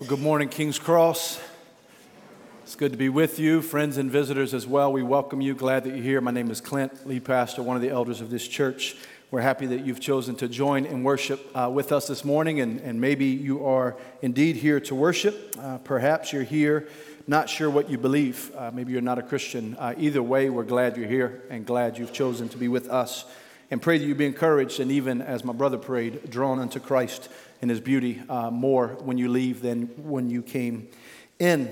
Well, good morning, King's Cross. It's good to be with you, friends and visitors as well. We welcome you. Glad that you're here. My name is Clint, lead pastor, one of the elders of this church. We're happy that you've chosen to join in worship uh, with us this morning, and, and maybe you are indeed here to worship. Uh, perhaps you're here not sure what you believe. Uh, maybe you're not a Christian. Uh, either way, we're glad you're here and glad you've chosen to be with us. And pray that you be encouraged, and even as my brother prayed, drawn unto Christ in his beauty uh, more when you leave than when you came in.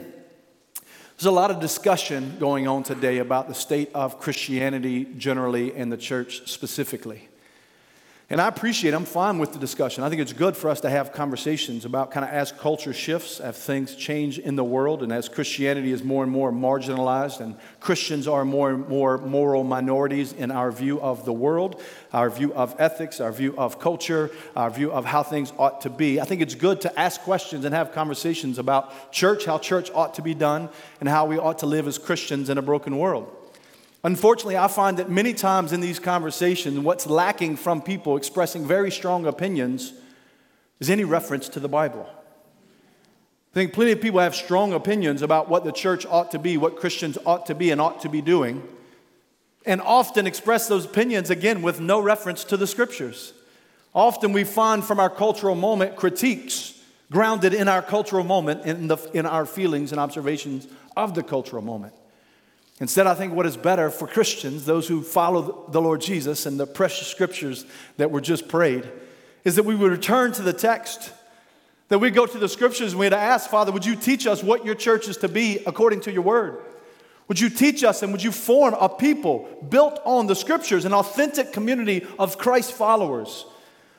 There's a lot of discussion going on today about the state of Christianity generally and the church specifically. And I appreciate, I'm fine with the discussion. I think it's good for us to have conversations about kind of as culture shifts, as things change in the world, and as Christianity is more and more marginalized, and Christians are more and more moral minorities in our view of the world, our view of ethics, our view of culture, our view of how things ought to be. I think it's good to ask questions and have conversations about church, how church ought to be done, and how we ought to live as Christians in a broken world. Unfortunately, I find that many times in these conversations, what's lacking from people expressing very strong opinions is any reference to the Bible. I think plenty of people have strong opinions about what the church ought to be, what Christians ought to be and ought to be doing, and often express those opinions again with no reference to the scriptures. Often we find from our cultural moment critiques grounded in our cultural moment, in, the, in our feelings and observations of the cultural moment. Instead, I think what is better for Christians, those who follow the Lord Jesus and the precious scriptures that were just prayed, is that we would return to the text. That we go to the scriptures and we'd ask, Father, would you teach us what your church is to be according to your word? Would you teach us and would you form a people built on the scriptures, an authentic community of Christ followers?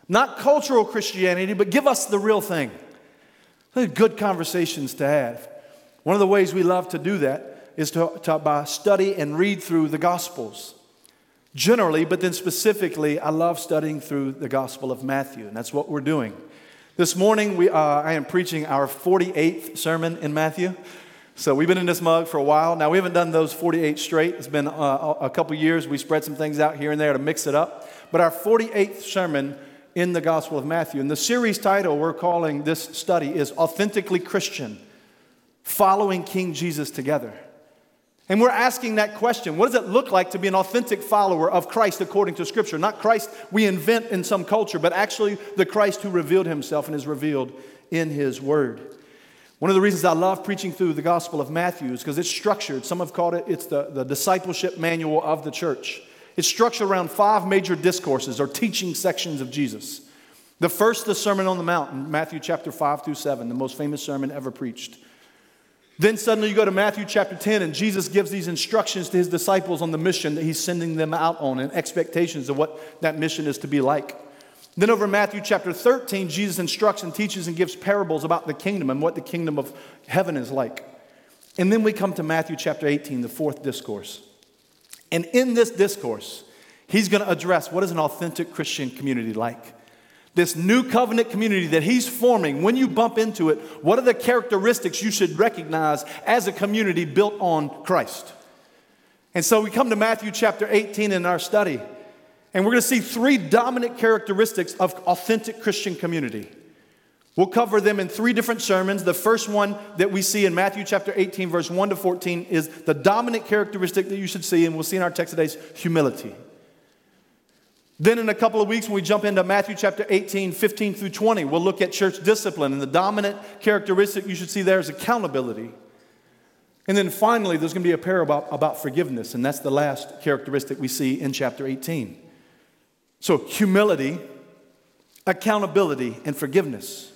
Not cultural Christianity, but give us the real thing. Good conversations to have. One of the ways we love to do that is to, to by study and read through the Gospels. Generally, but then specifically, I love studying through the Gospel of Matthew, and that's what we're doing. This morning, we, uh, I am preaching our 48th sermon in Matthew. So we've been in this mug for a while. Now, we haven't done those 48 straight. It's been uh, a couple years. We spread some things out here and there to mix it up. But our 48th sermon in the Gospel of Matthew. And the series title we're calling this study is Authentically Christian Following King Jesus Together. And we're asking that question what does it look like to be an authentic follower of Christ according to Scripture? Not Christ we invent in some culture, but actually the Christ who revealed himself and is revealed in his word. One of the reasons I love preaching through the Gospel of Matthew is because it's structured. Some have called it it's the, the discipleship manual of the church. It's structured around five major discourses or teaching sections of Jesus. The first, the Sermon on the Mount, Matthew chapter 5 through 7, the most famous sermon ever preached. Then suddenly you go to Matthew chapter 10, and Jesus gives these instructions to his disciples on the mission that he's sending them out on and expectations of what that mission is to be like. Then over Matthew chapter 13, Jesus instructs and teaches and gives parables about the kingdom and what the kingdom of heaven is like. And then we come to Matthew chapter 18, the fourth discourse. And in this discourse, he's going to address what is an authentic Christian community like this new covenant community that he's forming, when you bump into it, what are the characteristics you should recognize as a community built on Christ? And so we come to Matthew chapter 18 in our study, and we're going to see three dominant characteristics of authentic Christian community. We'll cover them in three different sermons. The first one that we see in Matthew chapter 18, verse 1 to 14, is the dominant characteristic that you should see, and we'll see in our text today's humility. Then, in a couple of weeks, when we jump into Matthew chapter 18, 15 through 20, we'll look at church discipline. And the dominant characteristic you should see there is accountability. And then finally, there's going to be a parable about, about forgiveness. And that's the last characteristic we see in chapter 18. So, humility, accountability, and forgiveness.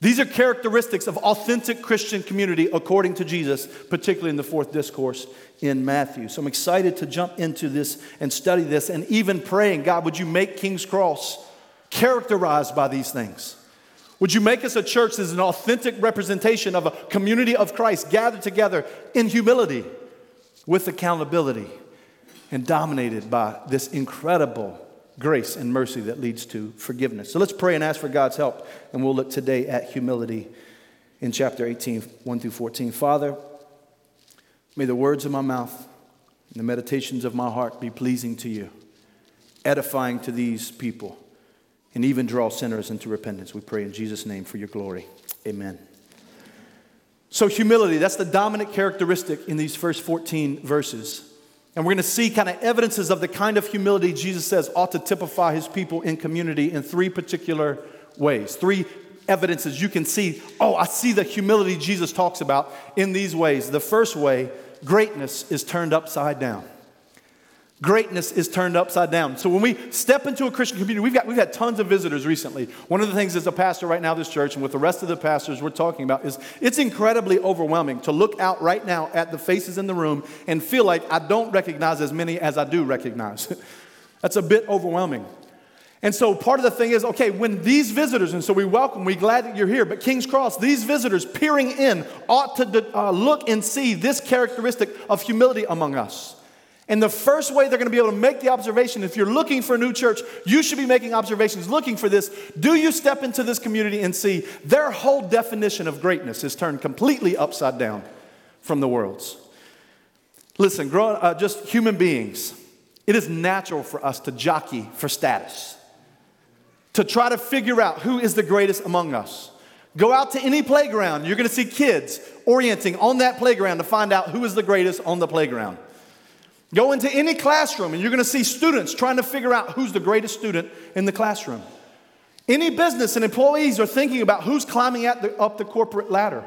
These are characteristics of authentic Christian community according to Jesus, particularly in the fourth discourse in Matthew. So I'm excited to jump into this and study this and even praying, God, would you make King's Cross characterized by these things? Would you make us a church that is an authentic representation of a community of Christ gathered together in humility with accountability and dominated by this incredible grace and mercy that leads to forgiveness. So let's pray and ask for God's help, and we'll look today at humility in chapter 18, 1 through 14. Father, may the words of my mouth and the meditations of my heart be pleasing to you, edifying to these people, and even draw sinners into repentance. We pray in Jesus' name for your glory. Amen. So, humility, that's the dominant characteristic in these first 14 verses. And we're going to see kind of evidences of the kind of humility Jesus says ought to typify his people in community in three particular ways. Three evidences you can see, oh, I see the humility Jesus talks about in these ways. The first way, greatness is turned upside down greatness is turned upside down. So when we step into a Christian community, we've got we've had tons of visitors recently. One of the things as a pastor right now, this church, and with the rest of the pastors we're talking about, is it's incredibly overwhelming to look out right now at the faces in the room and feel like I don't recognize as many as I do recognize. That's a bit overwhelming. And so part of the thing is, okay, when these visitors, and so we welcome, we're glad that you're here, but King's Cross, these visitors peering in ought to uh, look and see this characteristic of humility among us. And the first way they're going to be able to make the observation, if you're looking for a new church, you should be making observations looking for this. Do you step into this community and see their whole definition of greatness is turned completely upside down from the world's? Listen, grow, uh, just human beings, it is natural for us to jockey for status, to try to figure out who is the greatest among us. Go out to any playground, you're going to see kids orienting on that playground to find out who is the greatest on the playground. Go into any classroom and you're going to see students trying to figure out who's the greatest student in the classroom. Any business and employees are thinking about who's climbing the, up the corporate ladder.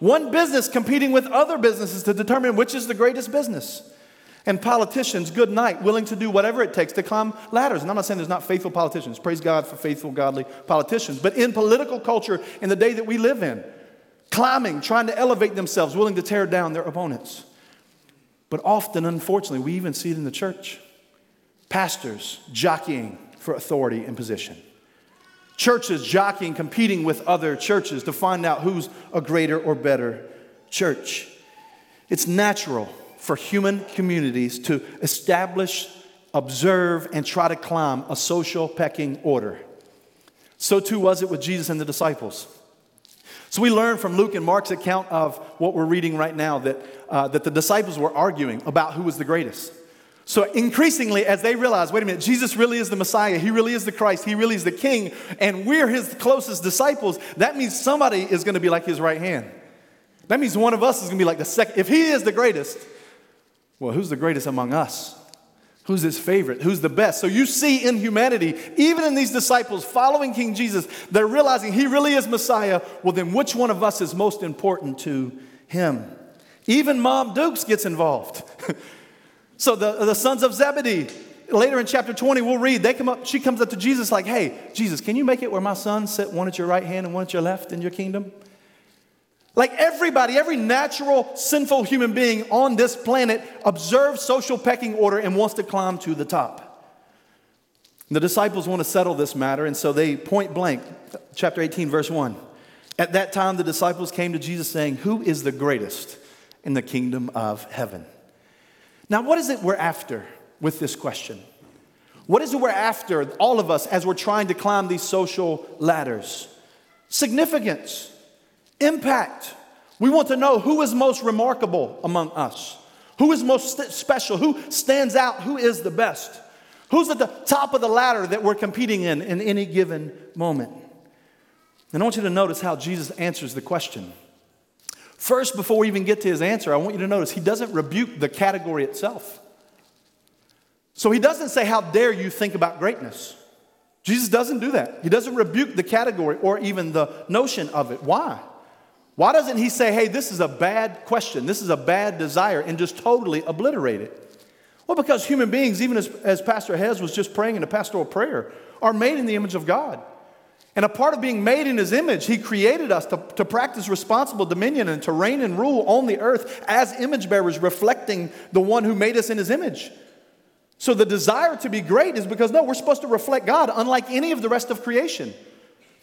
One business competing with other businesses to determine which is the greatest business. And politicians, good night, willing to do whatever it takes to climb ladders. And I'm not saying there's not faithful politicians. Praise God for faithful, godly politicians. But in political culture, in the day that we live in, climbing, trying to elevate themselves, willing to tear down their opponents. But often, unfortunately, we even see it in the church pastors jockeying for authority and position, churches jockeying, competing with other churches to find out who's a greater or better church. It's natural for human communities to establish, observe, and try to climb a social pecking order. So too was it with Jesus and the disciples. So we learn from Luke and Mark's account of what we're reading right now that, uh, that the disciples were arguing about who was the greatest. So increasingly, as they realize, wait a minute, Jesus really is the Messiah, He really is the Christ, He really is the King, and we're His closest disciples, that means somebody is going to be like His right hand. That means one of us is going to be like the second. If He is the greatest, well, who's the greatest among us? Who's his favorite? Who's the best? So you see in humanity, even in these disciples following King Jesus, they're realizing he really is Messiah. Well, then which one of us is most important to him? Even Mom Dukes gets involved. so the, the sons of Zebedee, later in chapter 20, we'll read, they come up, she comes up to Jesus like, hey, Jesus, can you make it where my sons sit one at your right hand and one at your left in your kingdom? Like everybody, every natural, sinful human being on this planet observes social pecking order and wants to climb to the top. The disciples want to settle this matter, and so they point blank, chapter 18, verse 1. At that time, the disciples came to Jesus saying, Who is the greatest in the kingdom of heaven? Now, what is it we're after with this question? What is it we're after, all of us, as we're trying to climb these social ladders? Significance. Impact. We want to know who is most remarkable among us, who is most special, who stands out, who is the best, who's at the top of the ladder that we're competing in in any given moment. And I want you to notice how Jesus answers the question. First, before we even get to his answer, I want you to notice he doesn't rebuke the category itself. So he doesn't say, How dare you think about greatness? Jesus doesn't do that. He doesn't rebuke the category or even the notion of it. Why? Why doesn't he say, hey, this is a bad question, this is a bad desire, and just totally obliterate it? Well, because human beings, even as, as Pastor Hez was just praying in a pastoral prayer, are made in the image of God. And a part of being made in his image, he created us to, to practice responsible dominion and to reign and rule on the earth as image bearers, reflecting the one who made us in his image. So the desire to be great is because, no, we're supposed to reflect God unlike any of the rest of creation.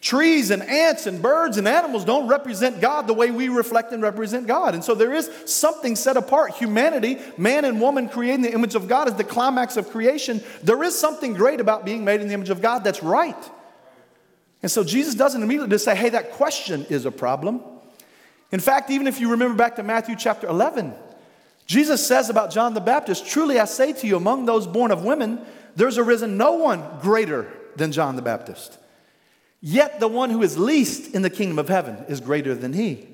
Trees and ants and birds and animals don't represent God the way we reflect and represent God. And so there is something set apart. Humanity, man and woman creating the image of God, is the climax of creation. There is something great about being made in the image of God that's right. And so Jesus doesn't immediately just say, hey, that question is a problem. In fact, even if you remember back to Matthew chapter 11, Jesus says about John the Baptist, Truly I say to you, among those born of women, there's arisen no one greater than John the Baptist. Yet the one who is least in the kingdom of heaven is greater than he.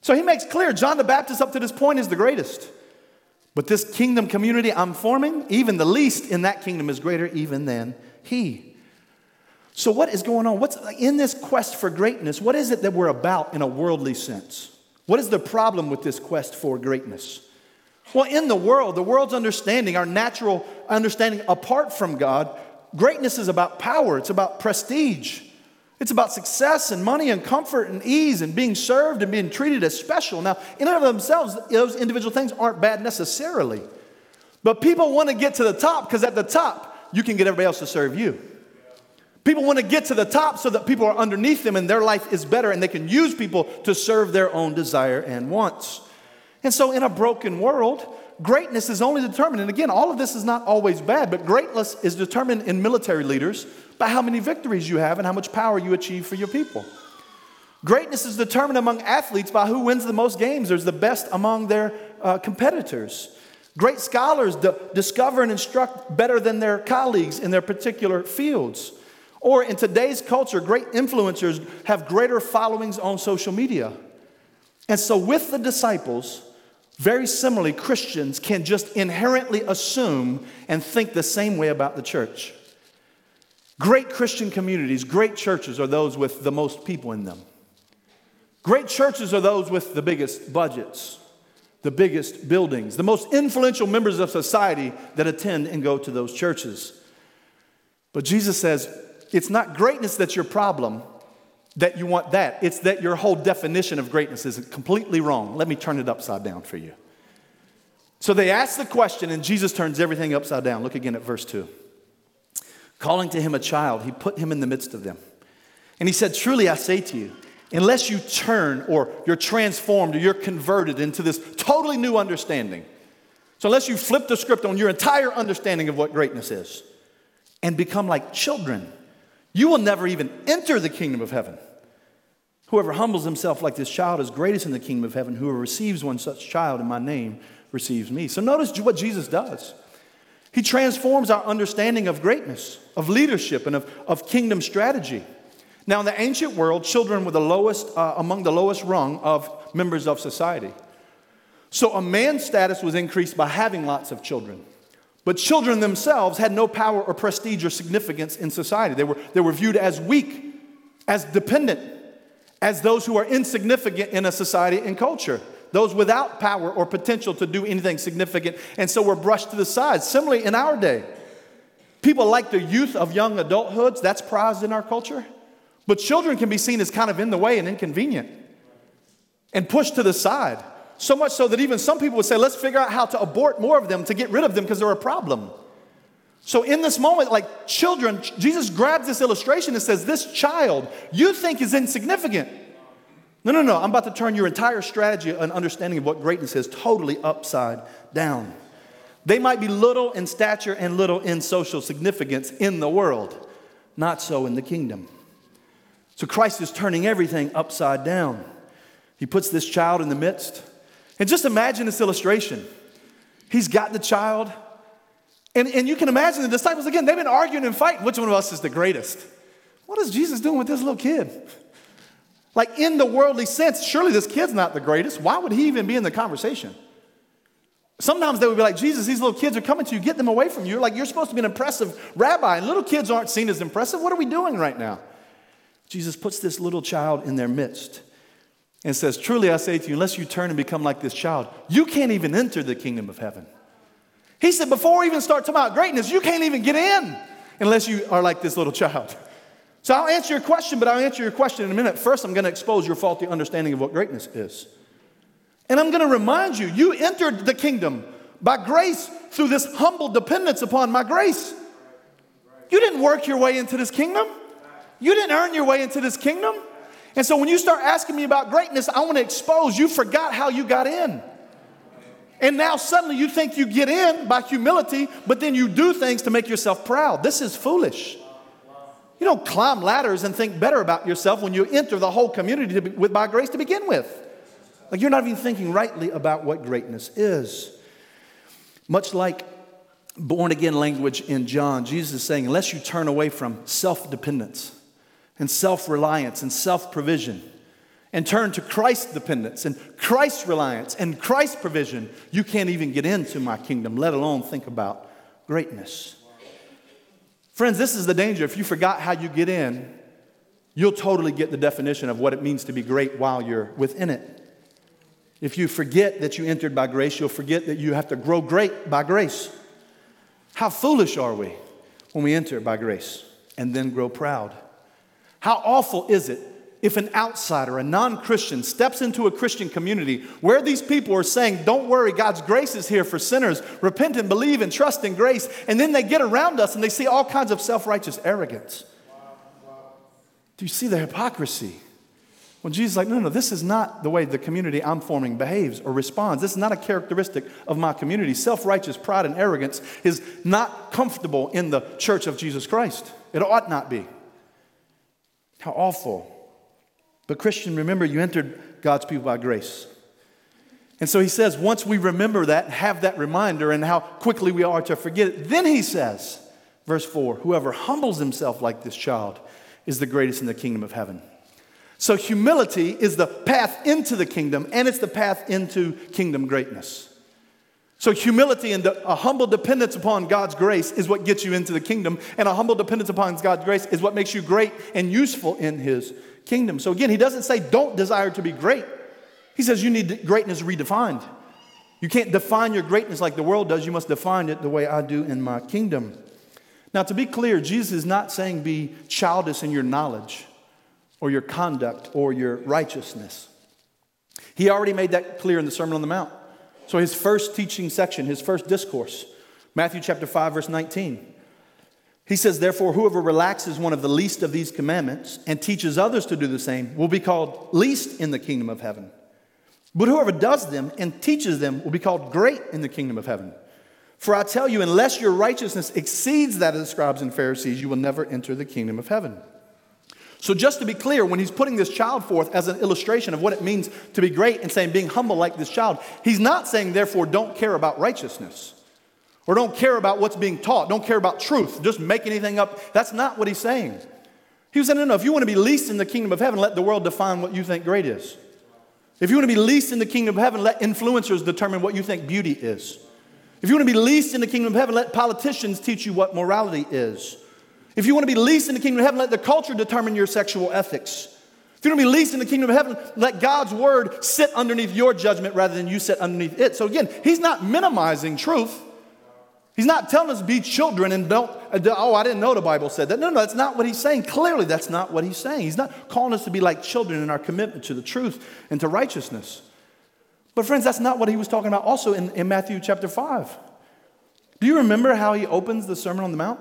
So he makes clear John the Baptist, up to this point, is the greatest. But this kingdom community I'm forming, even the least in that kingdom is greater even than he. So, what is going on? What's in this quest for greatness? What is it that we're about in a worldly sense? What is the problem with this quest for greatness? Well, in the world, the world's understanding, our natural understanding apart from God, greatness is about power, it's about prestige. It's about success and money and comfort and ease and being served and being treated as special. Now, in and of themselves, those individual things aren't bad necessarily. But people want to get to the top because at the top, you can get everybody else to serve you. People want to get to the top so that people are underneath them and their life is better and they can use people to serve their own desire and wants. And so, in a broken world, greatness is only determined, and again, all of this is not always bad, but greatness is determined in military leaders by how many victories you have and how much power you achieve for your people. Greatness is determined among athletes by who wins the most games or is the best among their uh, competitors. Great scholars d- discover and instruct better than their colleagues in their particular fields. Or in today's culture, great influencers have greater followings on social media. And so, with the disciples, very similarly, Christians can just inherently assume and think the same way about the church. Great Christian communities, great churches are those with the most people in them. Great churches are those with the biggest budgets, the biggest buildings, the most influential members of society that attend and go to those churches. But Jesus says, it's not greatness that's your problem, that you want that. It's that your whole definition of greatness is completely wrong. Let me turn it upside down for you. So they ask the question, and Jesus turns everything upside down. Look again at verse 2. Calling to him a child, he put him in the midst of them. And he said, Truly I say to you, unless you turn or you're transformed or you're converted into this totally new understanding, so unless you flip the script on your entire understanding of what greatness is and become like children, you will never even enter the kingdom of heaven. Whoever humbles himself like this child is greatest in the kingdom of heaven. Whoever receives one such child in my name receives me. So notice what Jesus does. He transforms our understanding of greatness, of leadership, and of, of kingdom strategy. Now, in the ancient world, children were the lowest, uh, among the lowest rung of members of society. So a man's status was increased by having lots of children. But children themselves had no power or prestige or significance in society. They were, they were viewed as weak, as dependent, as those who are insignificant in a society and culture, those without power or potential to do anything significant, and so we're brushed to the side. Similarly, in our day, people like the youth of young adulthoods, that's prized in our culture. But children can be seen as kind of in the way and inconvenient and pushed to the side. So much so that even some people would say, let's figure out how to abort more of them to get rid of them because they're a problem. So, in this moment, like children, Jesus grabs this illustration and says, This child you think is insignificant. No, no, no. I'm about to turn your entire strategy and understanding of what greatness is totally upside down. They might be little in stature and little in social significance in the world, not so in the kingdom. So, Christ is turning everything upside down. He puts this child in the midst. And just imagine this illustration. He's got the child, and, and you can imagine the disciples again, they've been arguing and fighting. Which one of us is the greatest? What is Jesus doing with this little kid? Like, in the worldly sense, surely this kid's not the greatest. Why would he even be in the conversation? Sometimes they would be like, Jesus, these little kids are coming to you, get them away from you. Like, you're supposed to be an impressive rabbi, and little kids aren't seen as impressive. What are we doing right now? Jesus puts this little child in their midst and says, Truly I say to you, unless you turn and become like this child, you can't even enter the kingdom of heaven. He said, Before we even start talking about greatness, you can't even get in unless you are like this little child. So I'll answer your question, but I'll answer your question in a minute. First, I'm going to expose your faulty understanding of what greatness is. And I'm going to remind you, you entered the kingdom by grace through this humble dependence upon my grace. You didn't work your way into this kingdom. You didn't earn your way into this kingdom. And so when you start asking me about greatness, I want to expose you forgot how you got in. And now suddenly you think you get in by humility, but then you do things to make yourself proud. This is foolish. You don't climb ladders and think better about yourself when you enter the whole community be, with, by grace to begin with. Like you're not even thinking rightly about what greatness is. Much like born again language in John, Jesus is saying, unless you turn away from self dependence, and self reliance and self provision and turn to Christ's dependence and Christ's reliance and Christ's provision, you can't even get into my kingdom, let alone think about greatness. Friends, this is the danger. If you forgot how you get in, you'll totally get the definition of what it means to be great while you're within it. If you forget that you entered by grace, you'll forget that you have to grow great by grace. How foolish are we when we enter by grace and then grow proud? How awful is it if an outsider, a non Christian, steps into a Christian community where these people are saying, Don't worry, God's grace is here for sinners, repent and believe and trust in grace, and then they get around us and they see all kinds of self righteous arrogance. Do you see the hypocrisy? When Jesus is like, no, no, this is not the way the community I'm forming behaves or responds. This is not a characteristic of my community. Self righteous pride and arrogance is not comfortable in the church of Jesus Christ. It ought not be. How awful. But, Christian, remember, you entered God's people by grace. And so he says, once we remember that, have that reminder, and how quickly we are to forget it, then he says, verse 4 whoever humbles himself like this child is the greatest in the kingdom of heaven. So, humility is the path into the kingdom, and it's the path into kingdom greatness. So, humility and a humble dependence upon God's grace is what gets you into the kingdom, and a humble dependence upon God's grace is what makes you great and useful in His kingdom. So, again, He doesn't say don't desire to be great, He says you need greatness redefined. You can't define your greatness like the world does, you must define it the way I do in my kingdom. Now, to be clear, Jesus is not saying be childish in your knowledge or your conduct or your righteousness. He already made that clear in the Sermon on the Mount. So, his first teaching section, his first discourse, Matthew chapter 5, verse 19. He says, Therefore, whoever relaxes one of the least of these commandments and teaches others to do the same will be called least in the kingdom of heaven. But whoever does them and teaches them will be called great in the kingdom of heaven. For I tell you, unless your righteousness exceeds that of the scribes and Pharisees, you will never enter the kingdom of heaven. So, just to be clear, when he's putting this child forth as an illustration of what it means to be great and saying being humble like this child, he's not saying, therefore, don't care about righteousness or don't care about what's being taught, don't care about truth, just make anything up. That's not what he's saying. He was saying, no, no, if you want to be least in the kingdom of heaven, let the world define what you think great is. If you want to be least in the kingdom of heaven, let influencers determine what you think beauty is. If you want to be least in the kingdom of heaven, let politicians teach you what morality is. If you want to be least in the kingdom of heaven, let the culture determine your sexual ethics. If you want to be least in the kingdom of heaven, let God's word sit underneath your judgment rather than you sit underneath it. So again, he's not minimizing truth. He's not telling us be children and don't, uh, oh, I didn't know the Bible said that. No, no, that's not what he's saying. Clearly, that's not what he's saying. He's not calling us to be like children in our commitment to the truth and to righteousness. But, friends, that's not what he was talking about also in, in Matthew chapter 5. Do you remember how he opens the Sermon on the Mount?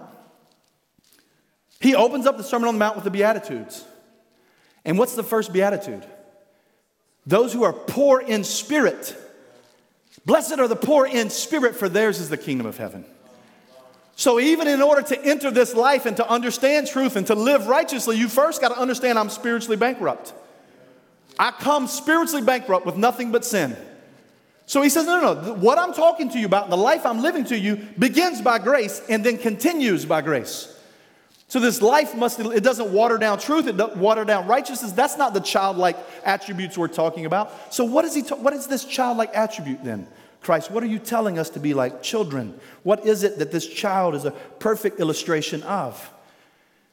He opens up the Sermon on the Mount with the Beatitudes. And what's the first Beatitude? Those who are poor in spirit. Blessed are the poor in spirit, for theirs is the kingdom of heaven. So, even in order to enter this life and to understand truth and to live righteously, you first got to understand I'm spiritually bankrupt. I come spiritually bankrupt with nothing but sin. So he says, no, no, no. What I'm talking to you about, the life I'm living to you, begins by grace and then continues by grace. So this life must, it doesn't water down truth, it doesn't water down righteousness. That's not the childlike attributes we're talking about. So what is, he ta- what is this childlike attribute then? Christ, what are you telling us to be like children? What is it that this child is a perfect illustration of?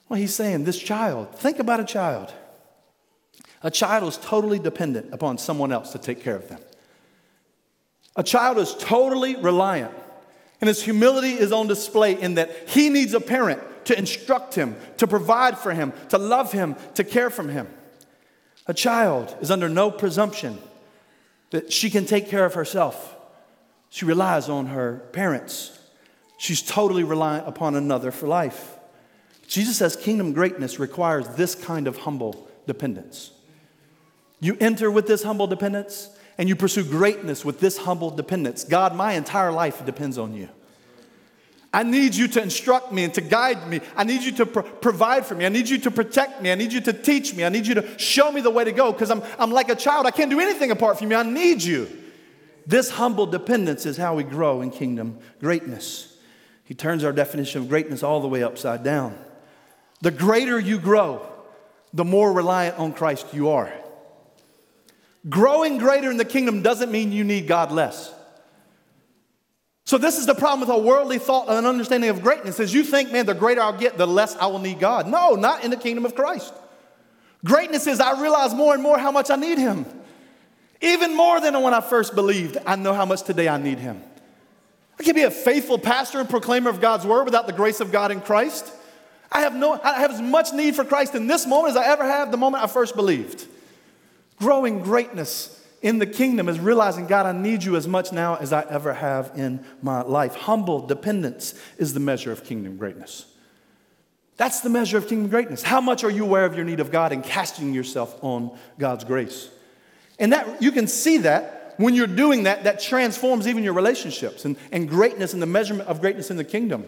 Well, he's saying this child, think about a child. A child is totally dependent upon someone else to take care of them. A child is totally reliant, and his humility is on display in that he needs a parent to instruct him, to provide for him, to love him, to care for him. A child is under no presumption that she can take care of herself. She relies on her parents. She's totally reliant upon another for life. Jesus says kingdom greatness requires this kind of humble dependence. You enter with this humble dependence and you pursue greatness with this humble dependence. God, my entire life depends on you. I need you to instruct me and to guide me. I need you to pro- provide for me. I need you to protect me. I need you to teach me. I need you to show me the way to go because I'm, I'm like a child. I can't do anything apart from you. I need you. This humble dependence is how we grow in kingdom greatness. He turns our definition of greatness all the way upside down. The greater you grow, the more reliant on Christ you are. Growing greater in the kingdom doesn't mean you need God less. So this is the problem with a worldly thought and understanding of greatness is you think, man, the greater I'll get, the less I will need God. No, not in the kingdom of Christ. Greatness is I realize more and more how much I need him. Even more than when I first believed, I know how much today I need him. I can be a faithful pastor and proclaimer of God's word without the grace of God in Christ. I have, no, I have as much need for Christ in this moment as I ever have the moment I first believed. Growing greatness in the kingdom is realizing, God, I need you as much now as I ever have in my life. Humble dependence is the measure of kingdom greatness. That's the measure of kingdom greatness. How much are you aware of your need of God and casting yourself on God's grace? And that you can see that when you're doing that, that transforms even your relationships and, and greatness and the measurement of greatness in the kingdom.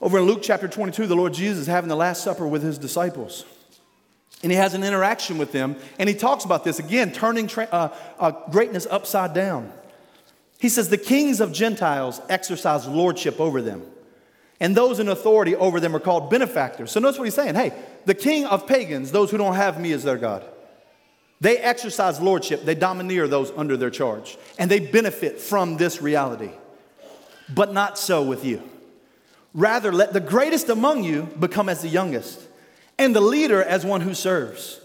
Over in Luke chapter 22, the Lord Jesus is having the Last Supper with his disciples. And he has an interaction with them, and he talks about this again, turning tra- uh, uh, greatness upside down. He says, The kings of Gentiles exercise lordship over them, and those in authority over them are called benefactors. So notice what he's saying. Hey, the king of pagans, those who don't have me as their God, they exercise lordship, they domineer those under their charge, and they benefit from this reality. But not so with you. Rather, let the greatest among you become as the youngest and the leader as one who serves.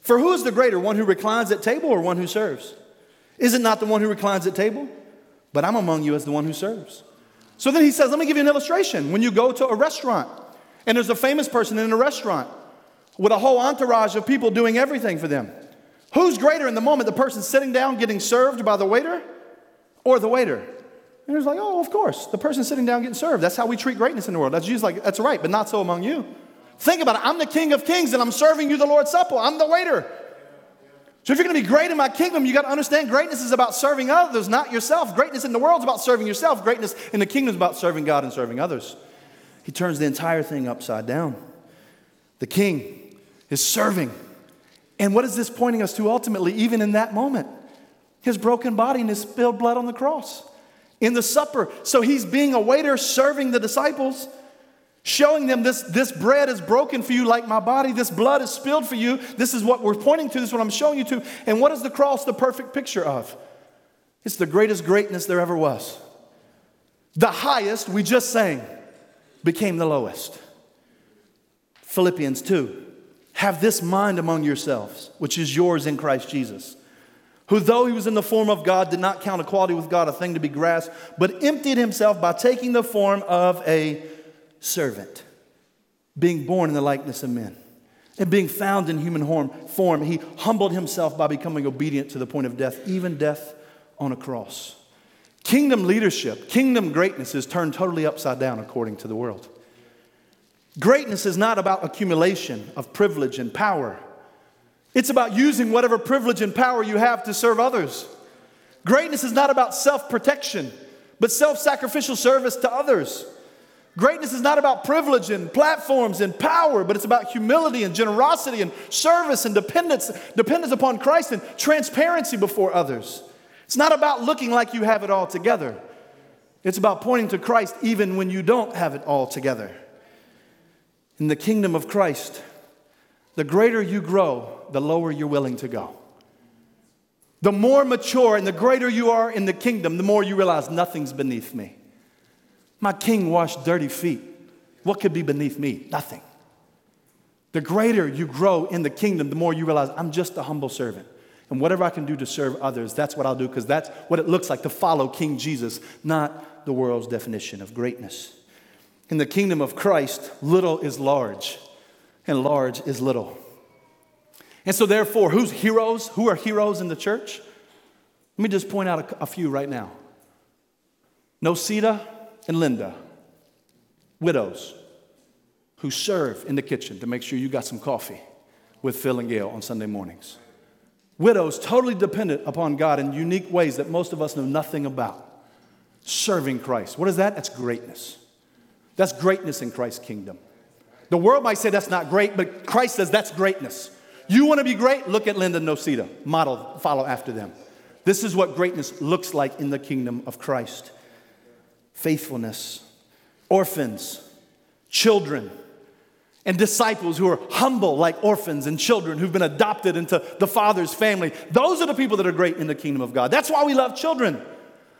For who is the greater, one who reclines at table or one who serves? Is it not the one who reclines at table? But I'm among you as the one who serves. So then he says, Let me give you an illustration. When you go to a restaurant and there's a famous person in a restaurant with a whole entourage of people doing everything for them, who's greater in the moment, the person sitting down getting served by the waiter or the waiter? And he's like, Oh, of course, the person sitting down getting served. That's how we treat greatness in the world. That's Jesus like, That's right, but not so among you. Think about it. I'm the King of Kings and I'm serving you the Lord's Supper. I'm the waiter. So if you're going to be great in my kingdom, you got to understand greatness is about serving others, not yourself. Greatness in the world is about serving yourself. Greatness in the kingdom is about serving God and serving others. He turns the entire thing upside down. The king is serving. And what is this pointing us to ultimately, even in that moment? His broken body and his spilled blood on the cross. In the supper. So he's being a waiter serving the disciples showing them this, this bread is broken for you like my body, this blood is spilled for you. This is what we're pointing to, this is what I'm showing you to. And what is the cross the perfect picture of? It's the greatest greatness there ever was. The highest, we just sang, became the lowest. Philippians 2 Have this mind among yourselves, which is yours in Christ Jesus, who, though he was in the form of God, did not count equality with God a thing to be grasped, but emptied himself by taking the form of a servant, being born in the likeness of men. And being found in human form, he humbled himself by becoming obedient to the point of death, even death on a cross. Kingdom leadership, kingdom greatness is turned totally upside down according to the world. Greatness is not about accumulation of privilege and power. It's about using whatever privilege and power you have to serve others. Greatness is not about self protection, but self sacrificial service to others. Greatness is not about privilege and platforms and power, but it's about humility and generosity and service and dependence, dependence upon Christ and transparency before others. It's not about looking like you have it all together. It's about pointing to Christ even when you don't have it all together. In the kingdom of Christ, the greater you grow, the lower you're willing to go. The more mature and the greater you are in the kingdom, the more you realize nothing's beneath me. My king washed dirty feet. What could be beneath me? Nothing. The greater you grow in the kingdom, the more you realize I'm just a humble servant. And whatever I can do to serve others, that's what I'll do because that's what it looks like to follow King Jesus, not the world's definition of greatness. In the kingdom of Christ, little is large, and large is little. And so, therefore, who's heroes? Who are heroes in the church? Let me just point out a, a few right now. Nosita and Linda, widows who serve in the kitchen to make sure you got some coffee with Phil and Gail on Sunday mornings. Widows totally dependent upon God in unique ways that most of us know nothing about. Serving Christ. What is that? That's greatness. That's greatness in Christ's kingdom. The world might say that's not great, but Christ says that's greatness. You want to be great? Look at Linda Nosita. Model, follow after them. This is what greatness looks like in the kingdom of Christ faithfulness, orphans, children. and disciples who are humble like orphans and children who've been adopted into the Father's family. Those are the people that are great in the kingdom of God. That's why we love children.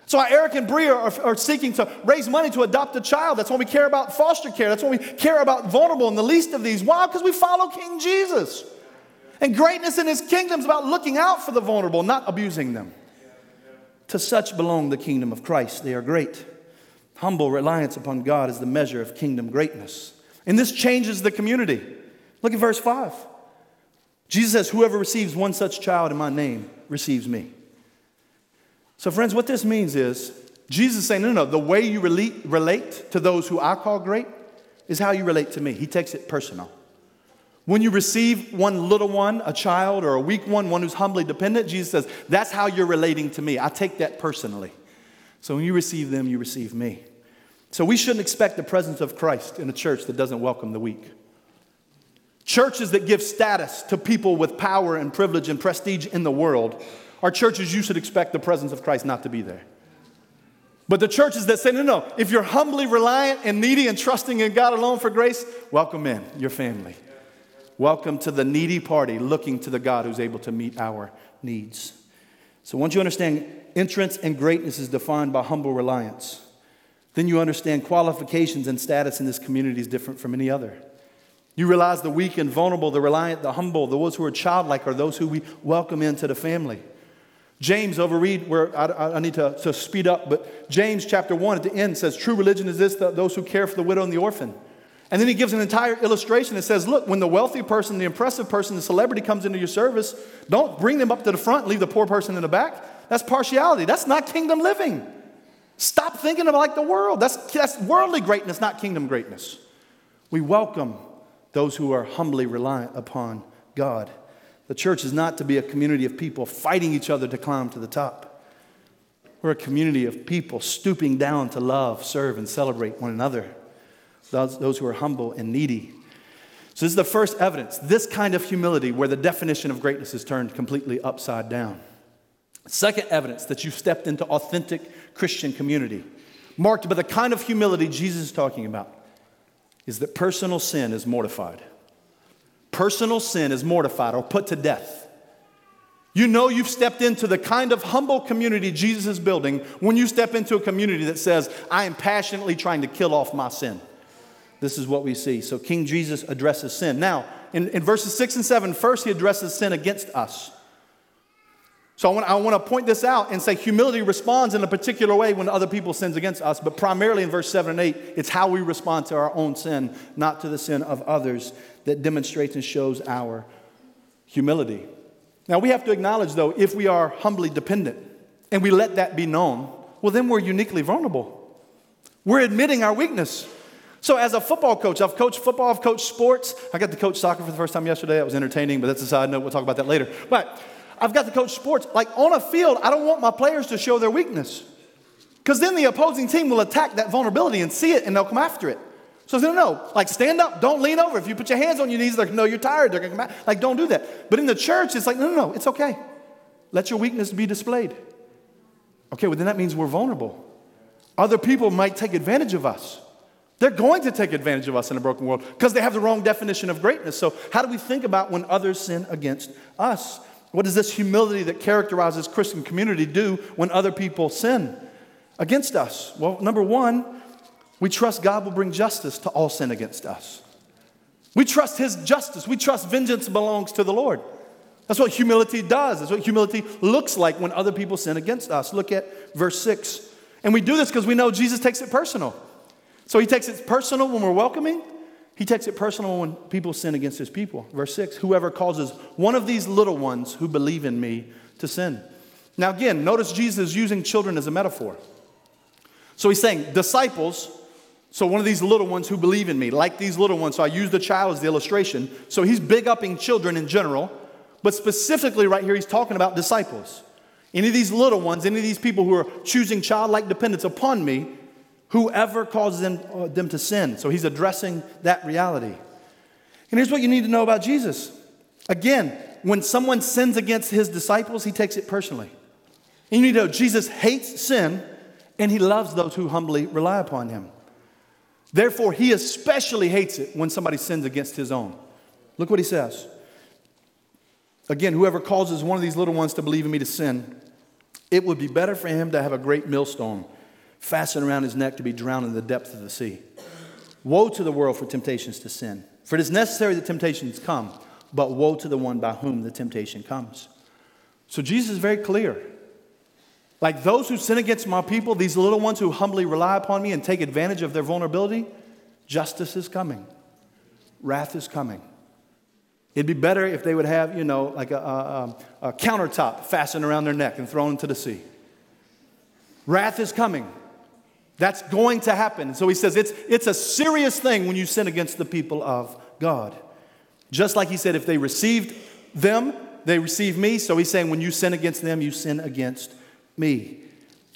So Eric and Bria are, are, seeking to raise money to adopt a child. That's why we care about foster care. That's why we care about vulnerable and the least of these. Why? Because we follow King Jesus. And greatness in his kingdom is about looking out for the vulnerable, not abusing them. To such belong the kingdom of Christ. They are great. Humble reliance upon God is the measure of kingdom greatness. And this changes the community. Look at verse 5. Jesus says, Whoever receives one such child in my name receives me. So, friends, what this means is Jesus is saying, No, no, no. The way you relate, relate to those who I call great is how you relate to me. He takes it personal. When you receive one little one, a child, or a weak one, one who's humbly dependent, Jesus says, That's how you're relating to me. I take that personally. So, when you receive them, you receive me. So we shouldn't expect the presence of Christ in a church that doesn't welcome the weak. Churches that give status to people with power and privilege and prestige in the world are churches you should expect the presence of Christ not to be there. But the churches that say, no, no, if you're humbly reliant and needy and trusting in God alone for grace, welcome in your family. Welcome to the needy party looking to the God who's able to meet our needs. So once you understand entrance and greatness is defined by humble reliance, then you understand qualifications and status in this community is different from any other. You realize the weak and vulnerable, the reliant, the humble, those who are childlike are those who we welcome into the family. James, overread where I, I need to, to, speed up, but James chapter 1 at the end says, True religion is this, those who care for the widow and the orphan. And then he gives an entire illustration that says, Look, when the wealthy person, the impressive person, the celebrity comes into your service, don't bring them up to the front, leave the poor person in the back. That's partiality. That's not kingdom living. Stop thinking of like the world. That's, that's worldly greatness, not kingdom greatness. We welcome those who are humbly reliant upon God. The church is not to be a community of people fighting each other to climb to the top. We're a community of people stooping down to love, serve, and celebrate one another, those, those who are humble and needy. So, this is the first evidence this kind of humility where the definition of greatness is turned completely upside down. Second evidence that you've stepped into authentic Christian community, marked by the kind of humility Jesus is talking about, is that personal sin is mortified. Personal sin is mortified or put to death. You know you've stepped into the kind of humble community Jesus is building when you step into a community that says, I am passionately trying to kill off my sin. This is what we see. So King Jesus addresses sin. Now, in, in verses 6 and 7, first he addresses sin against us. So I want, I want to point this out and say humility responds in a particular way when other people sins against us, but primarily in verse 7 and 8, it's how we respond to our own sin, not to the sin of others, that demonstrates and shows our humility. Now we have to acknowledge, though, if we are humbly dependent and we let that be known, well, then we're uniquely vulnerable. We're admitting our weakness. So, as a football coach, I've coached football, I've coached sports. I got to coach soccer for the first time yesterday. That was entertaining, but that's a side note. We'll talk about that later. But I've got to coach sports. Like on a field, I don't want my players to show their weakness. Because then the opposing team will attack that vulnerability and see it and they'll come after it. So I no, no, like stand up, don't lean over. If you put your hands on your knees, they're like, no, you're tired. They're gonna come out. Like, don't do that. But in the church, it's like, no, no, no, it's okay. Let your weakness be displayed. Okay, well, then that means we're vulnerable. Other people might take advantage of us. They're going to take advantage of us in a broken world because they have the wrong definition of greatness. So, how do we think about when others sin against us? What does this humility that characterizes Christian community do when other people sin against us? Well, number one, we trust God will bring justice to all sin against us. We trust His justice. We trust vengeance belongs to the Lord. That's what humility does. That's what humility looks like when other people sin against us. Look at verse 6. And we do this because we know Jesus takes it personal. So He takes it personal when we're welcoming, he takes it personal when people sin against his people. Verse 6 Whoever causes one of these little ones who believe in me to sin. Now, again, notice Jesus is using children as a metaphor. So he's saying, disciples, so one of these little ones who believe in me, like these little ones. So I use the child as the illustration. So he's big upping children in general, but specifically right here, he's talking about disciples. Any of these little ones, any of these people who are choosing childlike dependence upon me, whoever causes them, uh, them to sin. So he's addressing that reality. And here's what you need to know about Jesus. Again, when someone sins against his disciples, he takes it personally. And you need to know Jesus hates sin and he loves those who humbly rely upon him. Therefore, he especially hates it when somebody sins against his own. Look what he says. Again, whoever causes one of these little ones to believe in me to sin, it would be better for him to have a great millstone fastened around his neck to be drowned in the depth of the sea. Woe to the world for temptations to sin. For it is necessary that temptations come, but woe to the one by whom the temptation comes. So Jesus is very clear. Like those who sin against my people, these little ones who humbly rely upon me and take advantage of their vulnerability, justice is coming, wrath is coming. It'd be better if they would have, you know, like a, a, a countertop fastened around their neck and thrown into the sea. Wrath is coming. That's going to happen. So he says it's, it's a serious thing when you sin against the people of God. Just like he said, if they received them, they receive me. So he's saying when you sin against them, you sin against me.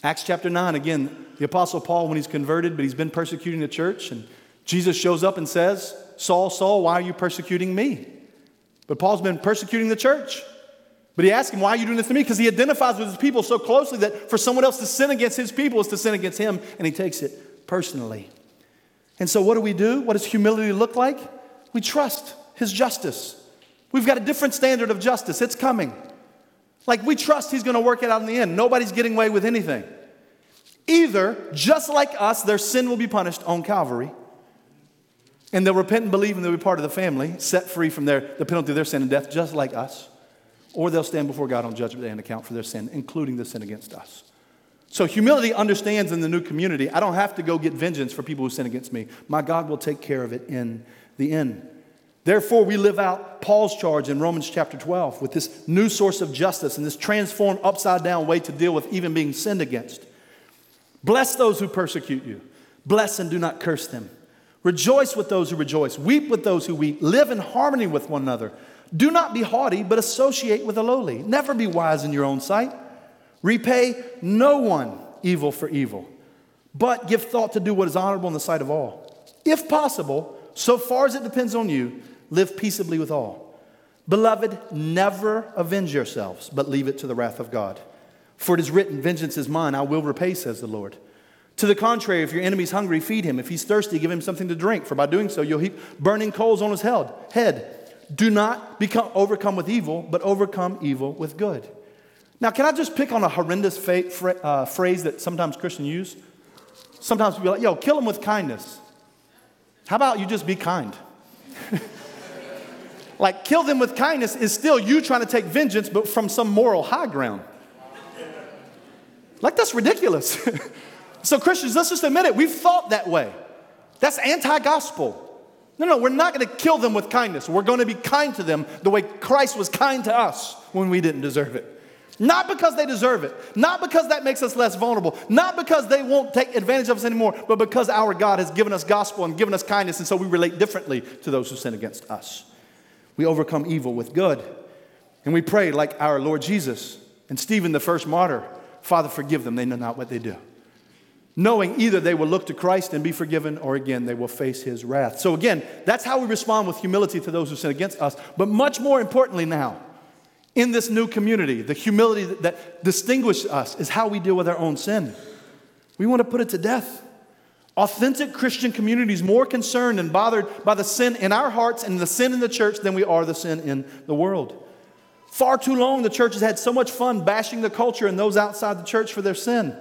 Acts chapter 9, again, the Apostle Paul, when he's converted, but he's been persecuting the church, and Jesus shows up and says, Saul, Saul, why are you persecuting me? But Paul's been persecuting the church. But he asks him, Why are you doing this to me? Because he identifies with his people so closely that for someone else to sin against his people is to sin against him, and he takes it personally. And so, what do we do? What does humility look like? We trust his justice. We've got a different standard of justice, it's coming. Like we trust he's going to work it out in the end. Nobody's getting away with anything. Either, just like us, their sin will be punished on Calvary, and they'll repent and believe and they'll be part of the family, set free from their, the penalty of their sin and death, just like us. Or they'll stand before God on judgment day and account for their sin, including the sin against us. So humility understands in the new community, I don't have to go get vengeance for people who sin against me. My God will take care of it in the end. Therefore, we live out Paul's charge in Romans chapter 12 with this new source of justice and this transformed, upside down way to deal with even being sinned against. Bless those who persecute you, bless and do not curse them. Rejoice with those who rejoice, weep with those who weep, live in harmony with one another. Do not be haughty, but associate with the lowly. Never be wise in your own sight. Repay no one evil for evil, but give thought to do what is honorable in the sight of all. If possible, so far as it depends on you, Live peaceably with all. Beloved, never avenge yourselves, but leave it to the wrath of God. For it is written, Vengeance is mine, I will repay, says the Lord. To the contrary, if your enemy's hungry, feed him. If he's thirsty, give him something to drink, for by doing so, you'll heap burning coals on his head, head. Do not become overcome with evil, but overcome evil with good. Now, can I just pick on a horrendous fa- uh, phrase that sometimes Christians use? Sometimes people are like, yo, kill them with kindness. How about you just be kind? Like, kill them with kindness is still you trying to take vengeance, but from some moral high ground. Like, that's ridiculous. so, Christians, let's just admit it. We've thought that way. That's anti gospel. No, no, we're not going to kill them with kindness. We're going to be kind to them the way Christ was kind to us when we didn't deserve it. Not because they deserve it, not because that makes us less vulnerable, not because they won't take advantage of us anymore, but because our God has given us gospel and given us kindness, and so we relate differently to those who sin against us. We overcome evil with good. And we pray like our Lord Jesus and Stephen, the first martyr Father, forgive them. They know not what they do. Knowing either they will look to Christ and be forgiven, or again, they will face his wrath. So, again, that's how we respond with humility to those who sin against us. But much more importantly, now, in this new community, the humility that distinguishes us is how we deal with our own sin. We want to put it to death. Authentic Christian communities more concerned and bothered by the sin in our hearts and the sin in the church than we are the sin in the world. Far too long, the church has had so much fun bashing the culture and those outside the church for their sin.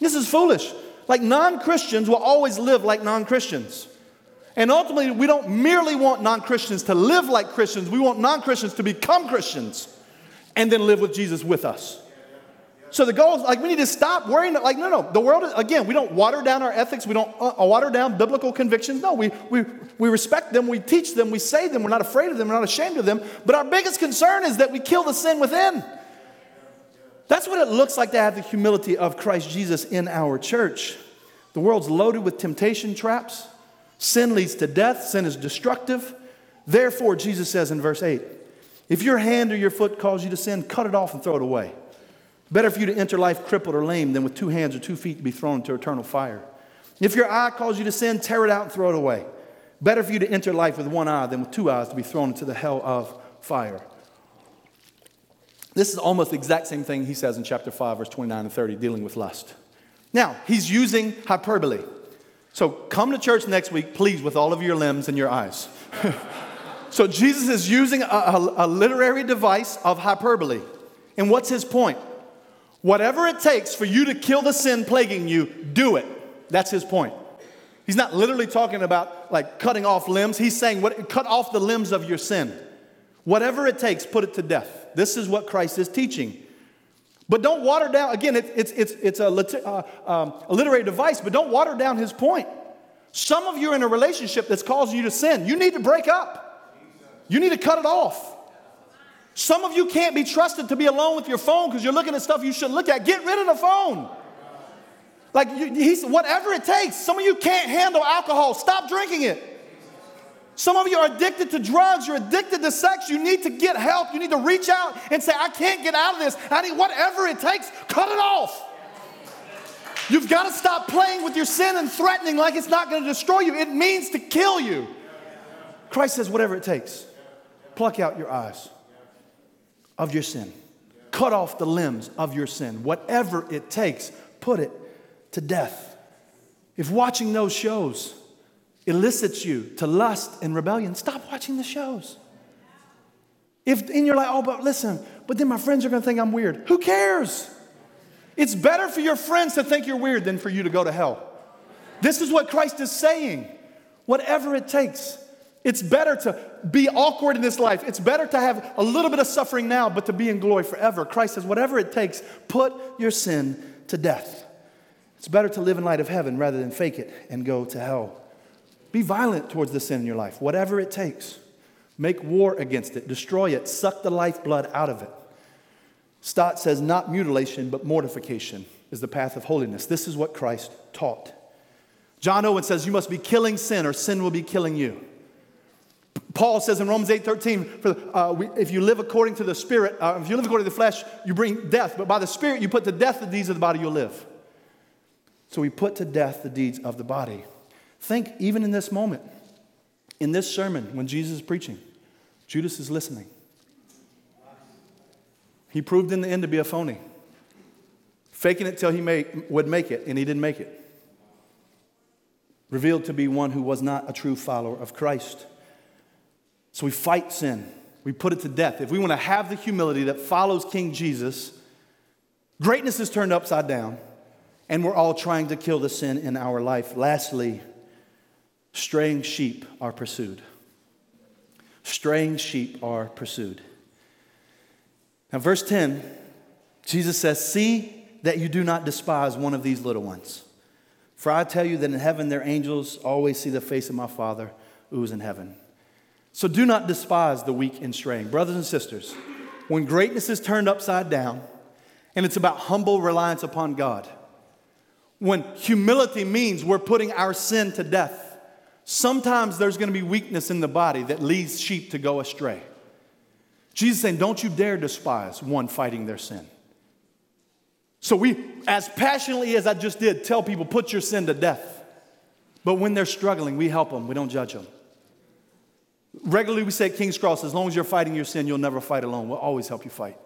This is foolish. Like non Christians will always live like non Christians. And ultimately, we don't merely want non Christians to live like Christians, we want non Christians to become Christians and then live with Jesus with us. So the goal is like we need to stop worrying. Like, no, no. The world, is, again, we don't water down our ethics. We don't uh, uh, water down biblical convictions. No, we, we, we respect them. We teach them. We say them. We're not afraid of them. We're not ashamed of them. But our biggest concern is that we kill the sin within. That's what it looks like to have the humility of Christ Jesus in our church. The world's loaded with temptation traps. Sin leads to death. Sin is destructive. Therefore, Jesus says in verse 8, if your hand or your foot calls you to sin, cut it off and throw it away. Better for you to enter life crippled or lame than with two hands or two feet to be thrown into eternal fire. If your eye calls you to sin, tear it out and throw it away. Better for you to enter life with one eye than with two eyes to be thrown into the hell of fire. This is almost the exact same thing he says in chapter 5, verse 29 and 30, dealing with lust. Now, he's using hyperbole. So come to church next week, please, with all of your limbs and your eyes. so Jesus is using a, a, a literary device of hyperbole. And what's his point? Whatever it takes for you to kill the sin plaguing you, do it. That's his point. He's not literally talking about like cutting off limbs. He's saying, what, cut off the limbs of your sin. Whatever it takes, put it to death. This is what Christ is teaching. But don't water down, again, it, it's, it's, it's a, uh, um, device, but don't water down his point. Some of you are in a relationship that's causing you to sin. You need to break up, you need to cut it off. Some of you can't be trusted to be alone with your phone because you're looking at stuff you shouldn't look at. Get rid of the phone. Like, you, he's, whatever it takes. Some of you can't handle alcohol. Stop drinking it. Some of you are addicted to drugs, you're addicted to sex, you need to get help. You need to reach out and say, I can't get out of this. I need whatever it takes, cut it off. You've got to stop playing with your sin and threatening like it's not going to destroy you. It means to kill you. Christ says, whatever it takes, pluck out your eyes of your sin, cut off the limbs of your sin. Whatever it takes, put it to death. If watching those shows, elicits you to lust and rebellion, stop watching the shows. If in your life, oh, but listen, but then my friends are gonna think I'm weird. Who cares? It's better for your friends to think you're weird than for you to go to hell. This is what Christ is saying. Whatever it takes, it's better to be awkward in this life. It's better to have a little bit of suffering now, but to be in glory forever. Christ says, whatever it takes, put your sin to death. It's better to live in light of heaven rather than fake it and go to hell. Be violent towards the sin in your life, whatever it takes. Make war against it, destroy it, suck the lifeblood out of it. Stott says, not mutilation, but mortification is the path of holiness. This is what Christ taught. John Owen says, You must be killing sin, or sin will be killing you. Paul says in Romans 8 13, for, uh, we, if you live according to the Spirit, uh, if you live according to the flesh, you bring death, but by the Spirit, you put to death the deeds of the body, you'll live. So we put to death the deeds of the body. Think, even in this moment, in this sermon, when Jesus is preaching, Judas is listening. He proved in the end to be a phony, faking it till he make, would make it, and he didn't make it. Revealed to be one who was not a true follower of Christ. So we fight sin, we put it to death. If we want to have the humility that follows King Jesus, greatness is turned upside down, and we're all trying to kill the sin in our life. Lastly, Straying sheep are pursued. Straying sheep are pursued. Now, verse 10, Jesus says, See that you do not despise one of these little ones. For I tell you that in heaven their angels always see the face of my Father who is in heaven. So do not despise the weak and straying. Brothers and sisters, when greatness is turned upside down and it's about humble reliance upon God, when humility means we're putting our sin to death, Sometimes there's going to be weakness in the body that leads sheep to go astray. Jesus saying, Don't you dare despise one fighting their sin. So we, as passionately as I just did, tell people, put your sin to death. But when they're struggling, we help them, we don't judge them. Regularly, we say at King's Cross, as long as you're fighting your sin, you'll never fight alone. We'll always help you fight.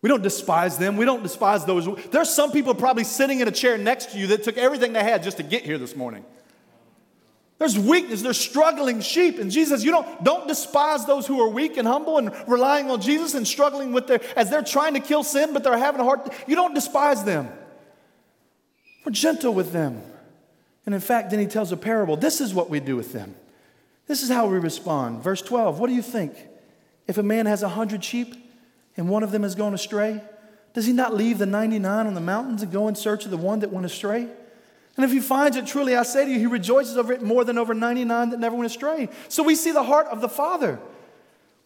We don't despise them. We don't despise those. There's some people probably sitting in a chair next to you that took everything they had just to get here this morning. There's weakness, there's struggling sheep. And Jesus, you don't, don't despise those who are weak and humble and relying on Jesus and struggling with their, as they're trying to kill sin, but they're having a hard, you don't despise them. We're gentle with them. And in fact, then he tells a parable. This is what we do with them. This is how we respond. Verse 12, what do you think? If a man has a hundred sheep and one of them has gone astray, does he not leave the 99 on the mountains and go in search of the one that went astray? And if he finds it, truly I say to you, he rejoices over it more than over 99 that never went astray. So we see the heart of the Father.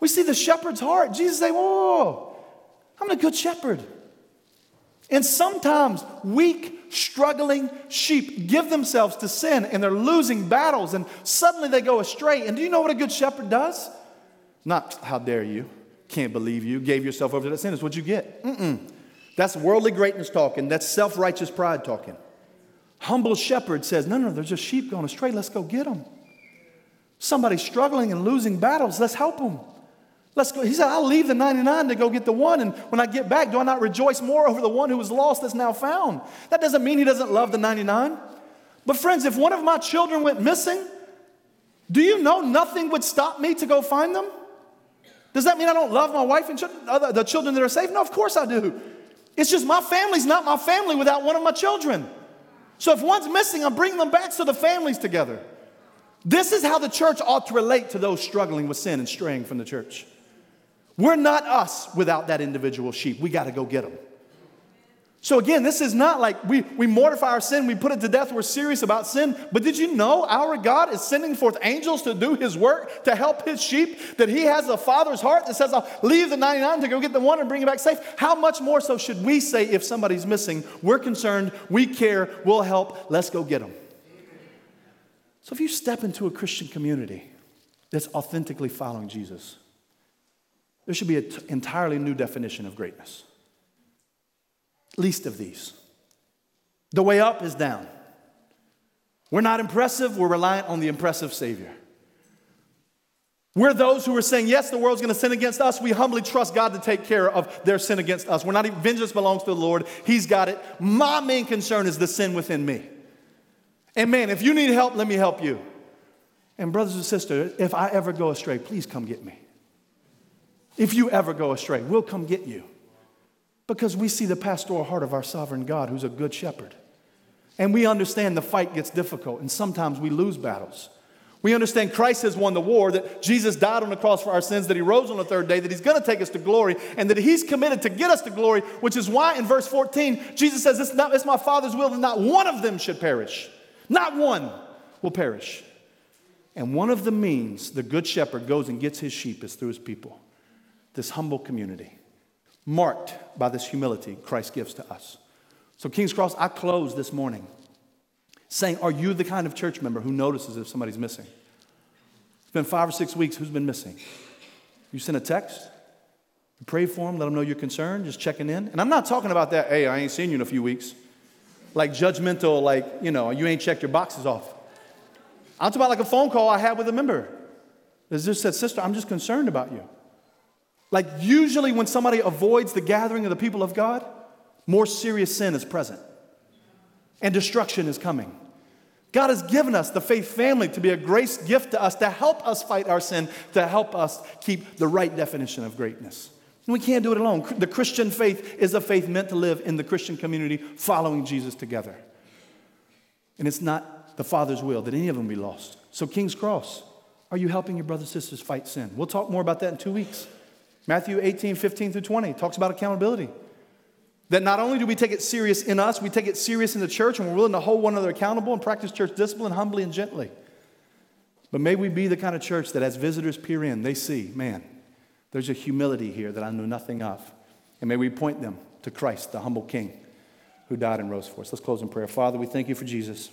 We see the shepherd's heart. Jesus say, Whoa, I'm a good shepherd. And sometimes weak, struggling sheep give themselves to sin and they're losing battles and suddenly they go astray. And do you know what a good shepherd does? Not, how dare you? Can't believe you gave yourself over to that sin. It's what you get. Mm-mm. That's worldly greatness talking. That's self righteous pride talking. Humble shepherd says, No, no, there's just sheep going astray. Let's go get them. Somebody struggling and losing battles. Let's help them. Let's go. He said, I'll leave the 99 to go get the one. And when I get back, do I not rejoice more over the one who was lost that's now found? That doesn't mean he doesn't love the 99. But, friends, if one of my children went missing, do you know nothing would stop me to go find them? Does that mean I don't love my wife and children, the children that are safe? No, of course I do. It's just my family's not my family without one of my children. So if one's missing, I'm bringing them back so the family's together. This is how the church ought to relate to those struggling with sin and straying from the church. We're not us without that individual sheep. We got to go get them. So, again, this is not like we, we mortify our sin, we put it to death, we're serious about sin. But did you know our God is sending forth angels to do his work, to help his sheep? That he has a father's heart that says, I'll leave the 99 to go get the one and bring it back safe? How much more so should we say if somebody's missing? We're concerned, we care, we'll help, let's go get them. So, if you step into a Christian community that's authentically following Jesus, there should be an entirely new definition of greatness least of these. The way up is down. We're not impressive, we're reliant on the impressive Savior. We're those who are saying, yes, the world's gonna sin against us. We humbly trust God to take care of their sin against us. We're not vengeance belongs to the Lord. He's got it. My main concern is the sin within me. And man, if you need help, let me help you. And brothers and sisters, if I ever go astray, please come get me. If you ever go astray, we'll come get you. Because we see the pastoral heart of our sovereign God, who's a good shepherd. And we understand the fight gets difficult, and sometimes we lose battles. We understand Christ has won the war, that Jesus died on the cross for our sins, that he rose on the third day, that he's going to take us to glory, and that he's committed to get us to glory, which is why in verse 14, Jesus says, It's, not, it's my Father's will that not one of them should perish. Not one will perish. And one of the means the good shepherd goes and gets his sheep is through his people, this humble community marked by this humility Christ gives to us. So, King's Cross, I close this morning saying, Are you the kind of church member who notices if somebody's missing? It's been five or six weeks. Who's been missing? You send a text, you pray for them, let them know you're concerned, just checking in. And I'm not talking about that, hey, I ain't seen you in a few weeks. Like judgmental, like, you know, you ain't checked your boxes off. I'm talking about like a phone call I had with a member that just said, Sister, I'm just concerned about you. Like, usually, when somebody avoids the gathering of the people of God, more serious sin is present and destruction is coming. God has given us the faith family to be a grace gift to us, to help us fight our sin, to help us keep the right definition of greatness. And we can't do it alone. The Christian faith is a faith meant to live in the Christian community following Jesus together. And it's not the Father's will that any of them be lost. So, King's Cross, are you helping your brothers and sisters fight sin? We'll talk more about that in two weeks. Matthew 18, 15 through 20 talks about accountability. That not only do we take it serious in us, we take it serious in the church and we're willing to hold one another accountable and practice church discipline humbly and gently. But may we be the kind of church that as visitors peer in, they see, man, there's a humility here that I know nothing of. And may we point them to Christ, the humble King who died and rose for us. Let's close in prayer. Father, we thank you for Jesus.